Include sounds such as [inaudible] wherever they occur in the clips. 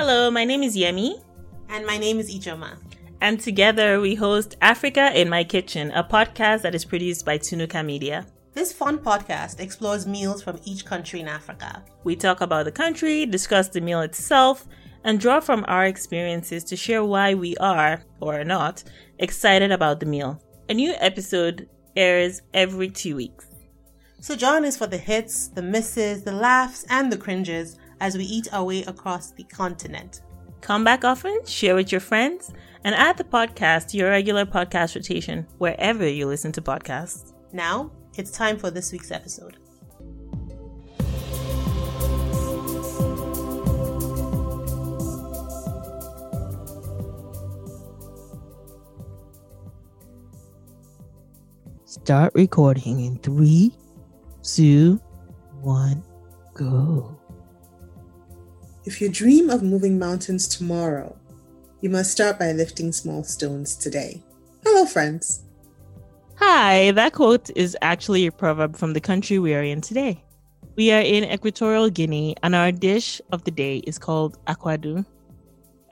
Hello, my name is Yemi. And my name is Ijoma. And together we host Africa in My Kitchen, a podcast that is produced by Tunuka Media. This fun podcast explores meals from each country in Africa. We talk about the country, discuss the meal itself, and draw from our experiences to share why we are, or are not, excited about the meal. A new episode airs every two weeks. So join us for the hits, the misses, the laughs, and the cringes as we eat our way across the continent. Come back often, share with your friends, and add the podcast to your regular podcast rotation wherever you listen to podcasts. Now, it's time for this week's episode. Start recording in three, two, one, go. If you dream of moving mountains tomorrow, you must start by lifting small stones today. Hello, friends. Hi, that quote is actually a proverb from the country we are in today. We are in Equatorial Guinea, and our dish of the day is called akwadu.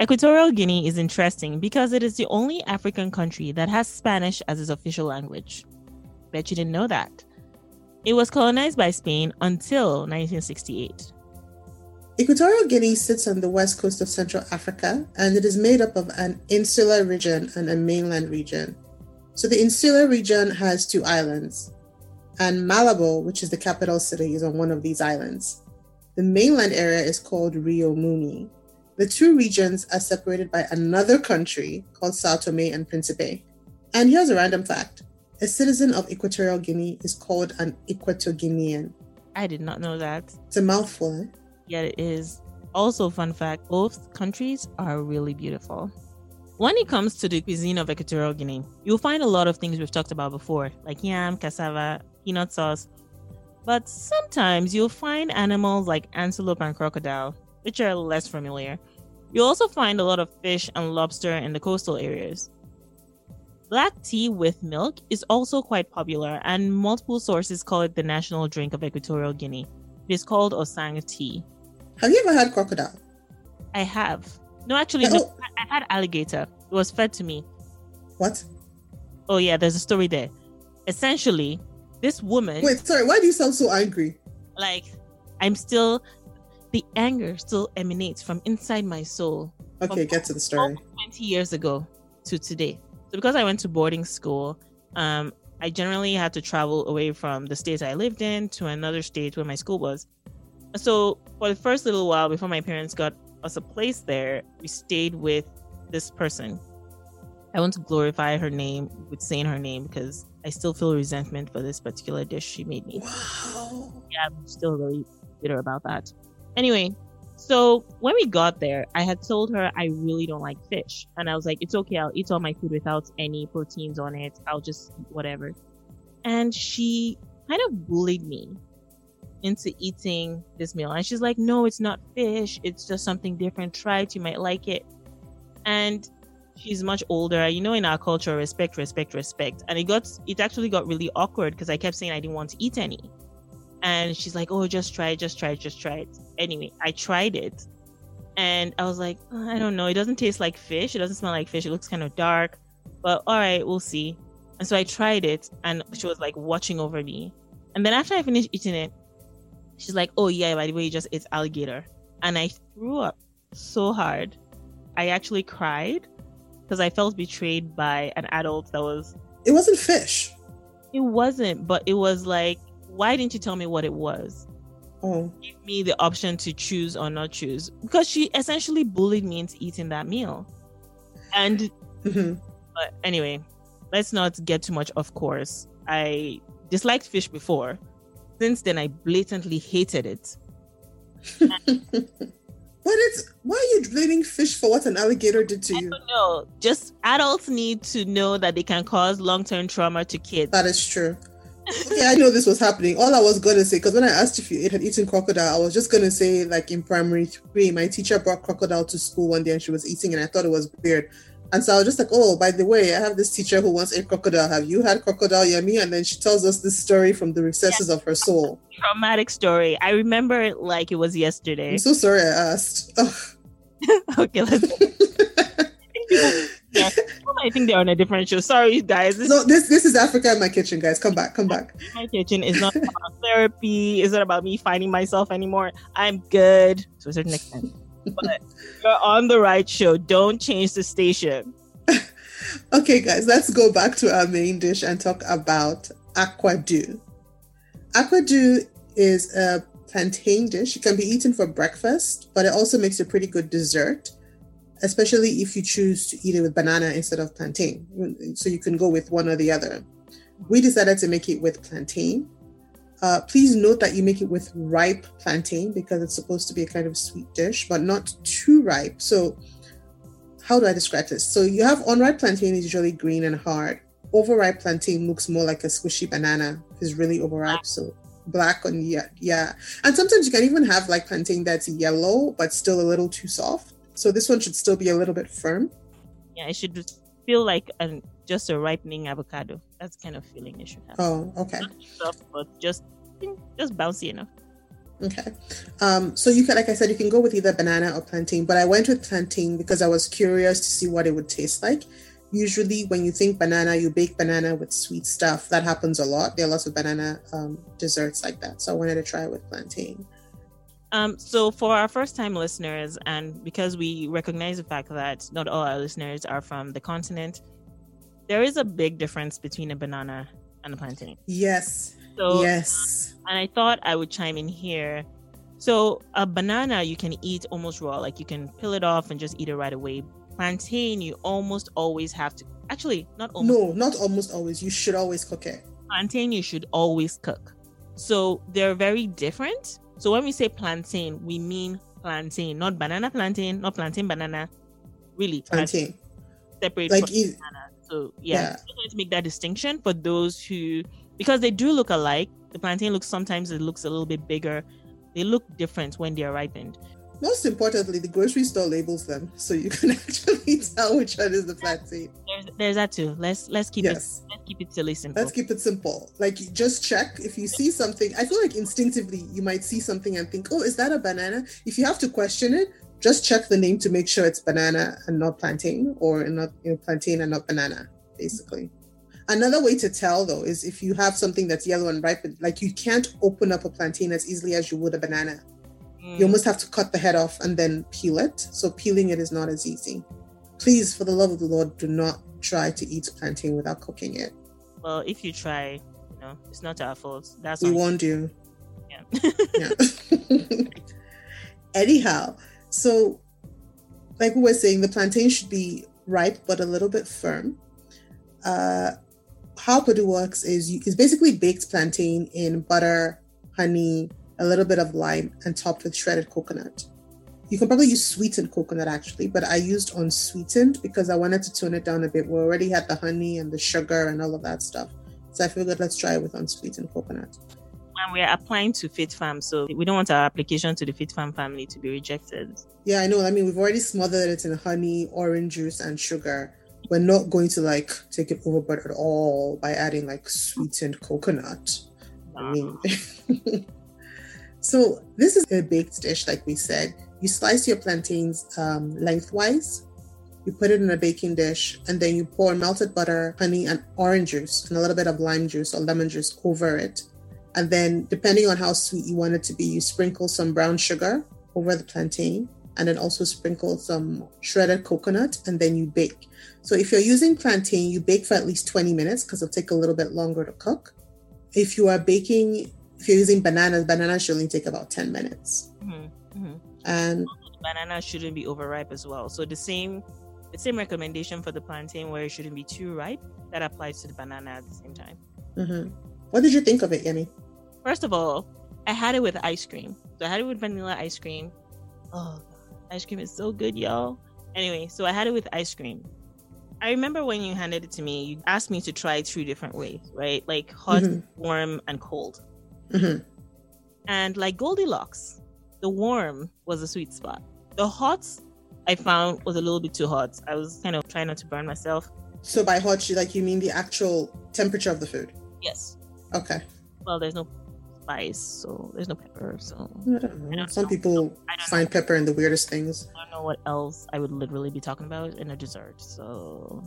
Equatorial Guinea is interesting because it is the only African country that has Spanish as its official language. Bet you didn't know that. It was colonized by Spain until 1968. Equatorial Guinea sits on the west coast of Central Africa and it is made up of an insular region and a mainland region. So the insular region has two islands, and Malabo, which is the capital city, is on one of these islands. The mainland area is called Rio Muni. The two regions are separated by another country called Sao Tome and Principe. And here's a random fact a citizen of Equatorial Guinea is called an Equatoguinean. I did not know that. It's a mouthful. Eh? Yeah, it is. Also, fun fact both countries are really beautiful. When it comes to the cuisine of Equatorial Guinea, you'll find a lot of things we've talked about before, like yam, cassava, peanut sauce. But sometimes you'll find animals like antelope and crocodile, which are less familiar. You'll also find a lot of fish and lobster in the coastal areas. Black tea with milk is also quite popular, and multiple sources call it the national drink of Equatorial Guinea. It is called Osang tea. Have you ever had crocodile? I have. No, actually, no. I've had alligator. It was fed to me. What? Oh, yeah, there's a story there. Essentially, this woman. Wait, sorry, why do you sound so angry? Like, I'm still. The anger still emanates from inside my soul. Okay, get to the story. 20 years ago to today. So because I went to boarding school, um, I generally had to travel away from the state I lived in to another state where my school was. So for the first little while before my parents got us a place there, we stayed with this person. I want to glorify her name with saying her name because I still feel resentment for this particular dish she made me. Wow. Yeah, I'm still really bitter about that. Anyway, so when we got there, I had told her I really don't like fish. And I was like, it's okay, I'll eat all my food without any proteins on it. I'll just eat whatever. And she kind of bullied me into eating this meal. And she's like, no, it's not fish. It's just something different. Try it. You might like it. And she's much older. You know, in our culture, respect, respect, respect. And it got, it actually got really awkward because I kept saying I didn't want to eat any. And she's like, oh, just try it, just try it, just try it. Anyway, I tried it. And I was like, oh, I don't know. It doesn't taste like fish. It doesn't smell like fish. It looks kind of dark. But all right, we'll see. And so I tried it and she was like watching over me. And then after I finished eating it, she's like, Oh, yeah, by the way, you just ate alligator. And I threw up so hard. I actually cried because I felt betrayed by an adult that was. It wasn't fish. It wasn't, but it was like why didn't you tell me what it was? Oh. Give me the option to choose or not choose. Because she essentially bullied me into eating that meal. And mm-hmm. but anyway, let's not get too much off course. I disliked fish before. Since then I blatantly hated it. [laughs] But it's why are you blaming fish for what an alligator did to you? I don't know. Just adults need to know that they can cause long term trauma to kids. That is true okay, I know this was happening. All I was gonna say, because when I asked if you had eaten crocodile, I was just gonna say, like in primary three, my teacher brought crocodile to school one day and she was eating, and I thought it was weird. And so I was just like, oh, by the way, I have this teacher who once ate crocodile. Have you had crocodile, Yemi? And then she tells us this story from the recesses of her soul. Traumatic story. I remember it like it was yesterday. I'm so sorry I asked. Ugh. [laughs] okay, let's. [laughs] yeah, I think they're on a different show. Sorry, guys. This no, this this is Africa in my kitchen, guys. Come back, come back. my kitchen is not about therapy. It's not about me finding myself anymore. I'm good to a certain extent. But you're on the right show. Don't change the station. [laughs] Okay, guys, let's go back to our main dish and talk about akwadu. Akwadu is a plantain dish. It can be eaten for breakfast, but it also makes a pretty good dessert, especially if you choose to eat it with banana instead of plantain. So you can go with one or the other. We decided to make it with plantain. Uh, please note that you make it with ripe plantain because it's supposed to be a kind of sweet dish, but not too ripe. So, how do I describe this? So, you have unripe plantain is usually green and hard. Overripe plantain looks more like a squishy banana. It's really overripe. So, black on yeah, yeah. And sometimes you can even have like plantain that's yellow but still a little too soft. So, this one should still be a little bit firm. Yeah, it should feel like an, just a ripening avocado. That's kind of feeling it should have. Oh, okay. Not soft, but just just bouncy enough. Okay. Um, so you can, like I said, you can go with either banana or plantain, but I went with plantain because I was curious to see what it would taste like. Usually, when you think banana, you bake banana with sweet stuff. That happens a lot. There are lots of banana um, desserts like that. So I wanted to try it with plantain. Um, so for our first time listeners, and because we recognize the fact that not all our listeners are from the continent, there is a big difference between a banana and a plantain. Yes. So yes. and I thought I would chime in here. So a banana you can eat almost raw, like you can peel it off and just eat it right away. Plantain you almost always have to actually not almost No, not almost always. You should always cook it. plantain you should always cook. So they're very different. So when we say plantain, we mean plantain, not banana plantain, not plantain banana. Really, Plantain. separate Like from banana. So yeah, Yeah. just wanted to make that distinction for those who because they do look alike. The plantain looks sometimes it looks a little bit bigger. They look different when they are ripened. Most importantly, the grocery store labels them so you can [laughs] actually tell which one is the plantain. There's there's that too. Let's let's keep Yes. it let's keep it silly simple. Let's keep it simple. Like just check if you see something. I feel like instinctively you might see something and think, "Oh, is that a banana?" If you have to question it, just check the name to make sure it's banana and not plantain, or not you know, plantain and not banana. Basically, another way to tell though is if you have something that's yellow and ripe, like you can't open up a plantain as easily as you would a banana. Mm. You almost have to cut the head off and then peel it. So peeling it is not as easy. Please, for the love of the Lord, do not try to eat plantain without cooking it. well, if you try, you know, it's not our fault. That's We you. warned you. Yeah. Yeah. [laughs] Anyhow, so like we were saying, the plantain should be ripe but a little bit firm. Uh, how akwadu works is you, is basically baked plantain in butter, honey, a little bit of lime, and topped with shredded coconut. You can probably use sweetened coconut actually, but I used unsweetened because I wanted to tone it down a bit. We already had the honey and the sugar and all of that stuff. So I figured let's try it with unsweetened coconut. and we're applying to Fit Farm, so we don't want our application to the Fit Farm family to be rejected. Yeah, I know. I mean, we've already smothered it in honey, orange juice, and sugar. We're not going to like take it overboard at all by adding like sweetened coconut. I mean, [laughs] so this is a baked dish, like we said. You slice your plantains um, lengthwise. You put it in a baking dish, and then you pour melted butter, honey, and orange juice, and a little bit of lime juice or lemon juice over it. And then, depending on how sweet you want it to be, you sprinkle some brown sugar over the plantain, and then also sprinkle some shredded coconut, and then you bake. So if you're using plantain, you bake for at least 20 minutes because it'll take a little bit longer to cook. If you are baking, if you're using bananas, bananas should only take about 10 minutes. Mhm, mhm. And Banana shouldn't be overripe as well. So the same, the same recommendation for the plantain where it shouldn't be too ripe. That applies to the banana at the same time. mhm. what did you think of it, Yemi? First of all, I had it with ice cream. So I had it with vanilla ice cream. Oh, ice cream is so good, y'all. Anyway, so I had it with ice cream. I remember when you handed it to me, you asked me to try three different ways, right? Like hot, Mhm. warm, and cold. Mhm. And like Goldilocks, the warm was a sweet spot. The hot I found was a little bit too hot. I was kind of trying not to burn myself. So by hot, you like you mean the actual temperature of the food? Yes. Okay. Well, there's no spice, so there's no pepper. So I don't know. I Some know. people find pepper in the weirdest things. I don't know what else I would literally be talking about in a dessert. So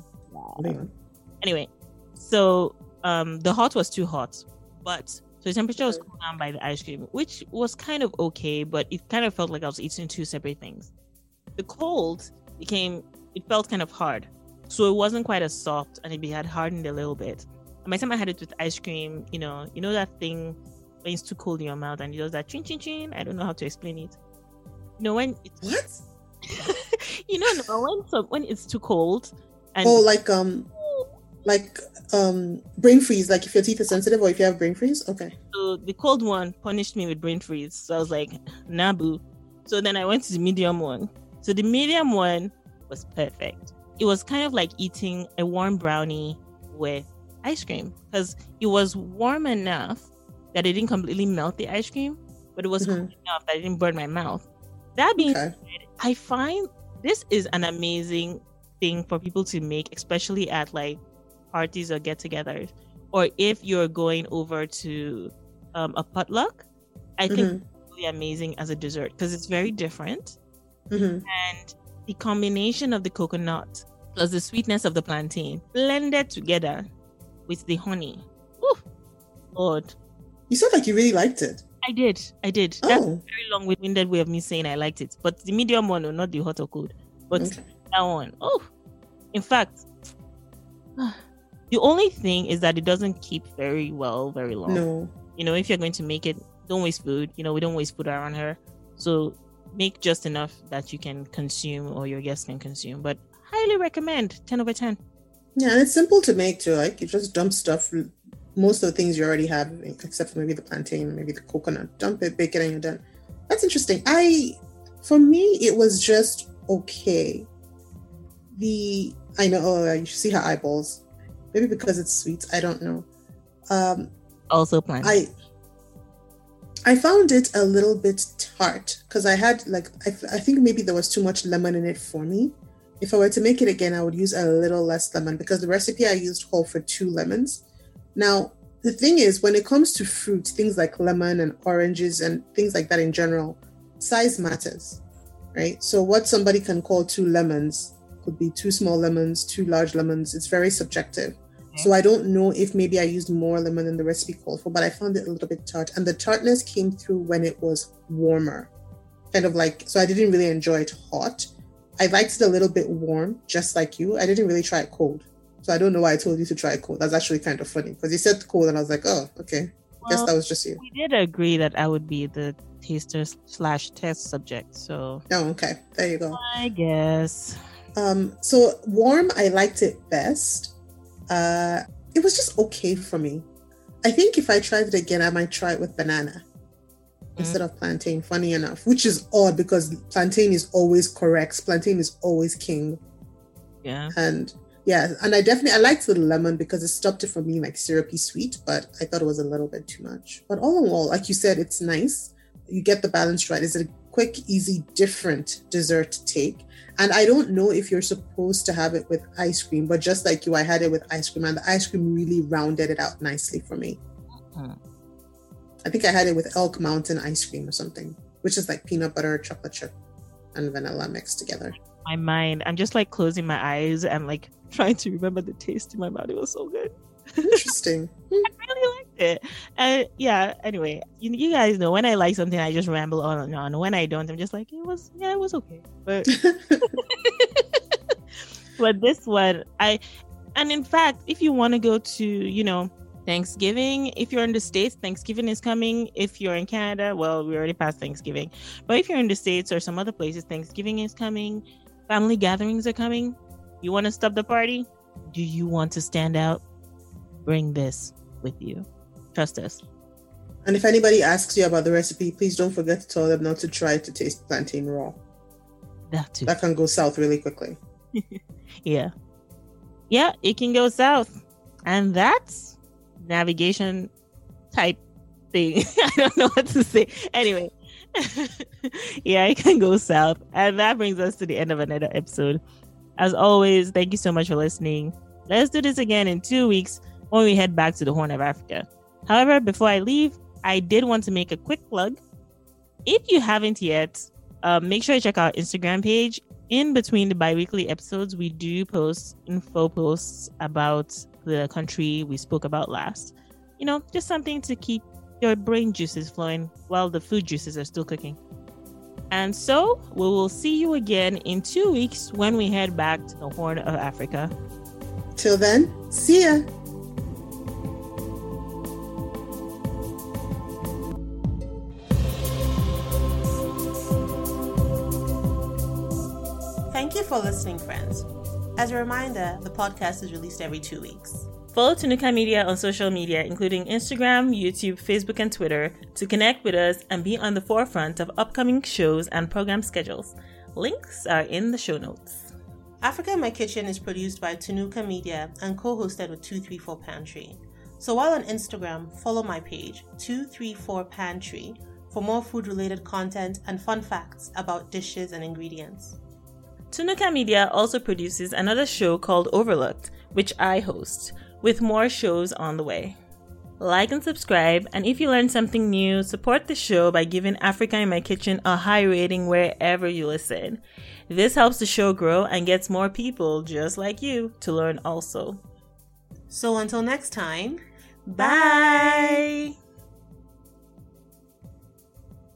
yeah. Anyway, so um the hot was too hot, but so the temperature was cooled down by the ice cream, which was kind of okay, but it kind of felt like I was eating two separate things. The cold became it felt kind of hard. So it wasn't quite as soft and it had hardened a little bit. And by the time I had it with ice cream, you know, you know that thing when it's too cold in your mouth and it does that chin chin chin. I don't know how to explain it. You know when it's What? [laughs] you know no, when so, when it's too cold and Oh, like um, like um, brain freeze. Like if your teeth are sensitive or if you have brain freeze. Okay. So the cold one punished me with brain freeze. So I was like, nah, boo. So then I went to the medium one. So the medium one was perfect. It was kind of like eating a warm brownie with ice cream because it was warm enough that it didn't completely melt the ice cream, but it was Mhm. cold enough that it didn't burn my mouth. That being Okay. I find this is an amazing thing for people to make, especially at like parties or get-togethers, or if you're going over to um, a potluck. I think Mhm. it's really amazing as a dessert because it's very different, Mhm. and the combination of the coconut plus the sweetness of the plantain blended together with the honey. Ooh, Lord, You sound like you really liked it. I did, I did. That's a Oh. very long-winded way of me saying I liked it, but the medium one, oh, not the hot or cold, but Okay. that one. Oh, in fact, [sighs] the only thing is that it doesn't keep very well very long. No. You know, if you're going to make it, don't waste food. You know, we don't waste food around here, so make just enough that you can consume or your guests can consume. But highly recommend. Ten over ten. Yeah, and it's simple to make too. Like you just dump stuff. Most of the things you already have, except for maybe the plantain, maybe the coconut. Dump it, bake it, and you're done. That's interesting. I, for me, it was just okay. The I know oh, you see her eyeballs. Maybe because it's sweet. I don't know. Um, Also plan. I I found it a little bit tart because I had like I, I think maybe there was too much lemon in it for me. If I were to make it again, I would use a little less lemon because the recipe I used called for two lemons. Now the thing is, when it comes to fruit, things like lemon and oranges and things like that in general, size matters, right? So what somebody can call two lemons could be two small lemons, two large lemons. It's very subjective. So I don't know if maybe I used more lemon than the recipe called for, but I found it a little bit tart. And the tartness came through when it was warmer. Kind of like, so I didn't really enjoy it hot. I liked it a little bit warm, just like you. I didn't really try it cold. So I don't know why I told you to try it cold. That's actually kind of funny because you said cold and I was like, oh, okay. Guess that was just you. we did agree that I would be the taster slash test subject. So Oh, okay. There you go. I guess. Um, so warm, I liked it best. Uh, it was just okay for me. I think if I tried it again, I might try it with banana instead of plantain. Funny enough, which is odd because plantain is always correct. Plantain is always king, Yeah. and yeah, and I definitely I liked the lemon because it stopped it from being like syrupy sweet, but I thought it was a little bit too much. But all in all, like you said, it's nice. You get the balance right. It's a quick, easy, different dessert to take. And I don't know if you're supposed to have it with ice cream, but just like you, I had it with ice cream, and the ice cream really rounded it out nicely for me. Hmm. I think I had it with Elk Mountain ice cream or something, which is like peanut butter, chocolate chip, and vanilla mixed together. My mind. I'm just like closing my eyes and like [laughs] trying to remember the taste in my mouth. It was so good. Interesting. [laughs] I really liked it. Uh, yeah. Anyway, you, you guys know when I like something, I just ramble on and on. When I don't, I'm just like, it was, yeah, it was okay. But [laughs] but this one, I, and in fact, if you want to go to, you know, Thanksgiving, if you're in the States, Thanksgiving is coming. If you're in Canada, well, we already passed Thanksgiving. But if you're in the States or some other places, Thanksgiving is coming. Family gatherings are coming. You want to stop the party? Do you want to stand out? Bring this with you. Trust us. and if anybody asks you about the recipe, please don't forget to tell them not to try to taste plantain raw. That too. That can go south really quickly. [laughs] Yeah. Yeah, it can go south. And that's navigation type thing. [laughs] I don't know what to say. Anyway. [laughs] yeah, it can go south. And that brings us to the end of another episode. As always, thank you so much for listening. Let's do this again in two weeks when we head back to the Horn of Africa. However, before I leave, I did want to make a quick plug. If you haven't yet, uh, make sure you check our Instagram page. In between the bi-weekly episodes, we do post info posts about the country we spoke about last. You know, just something to keep your brain juices flowing while the food juices are still cooking. And so we will see you again in two weeks when we head back to the Horn of Africa. Till then, see ya. Thank you for listening, friends. As a reminder, the podcast is released every two weeks. Follow Tunuka Media on social media, including Instagram, YouTube, Facebook, and Twitter, to connect with us and be on the forefront of upcoming shows and program schedules. Links are in the show notes. Africa in My Kitchen is produced by Tunuka Media and co hosted with 234 Pantry. So while on Instagram, follow my page, 234 Pantry, for more food related content and fun facts about dishes and ingredients. Tunuka Media also produces another show called Overlooked, which I host, with more shows on the way. Like and subscribe, and if you learn something new, support the show by giving Africa in My Kitchen a high rating wherever you listen. This helps the show grow and gets more people just like you to learn also. So until next time, Bye!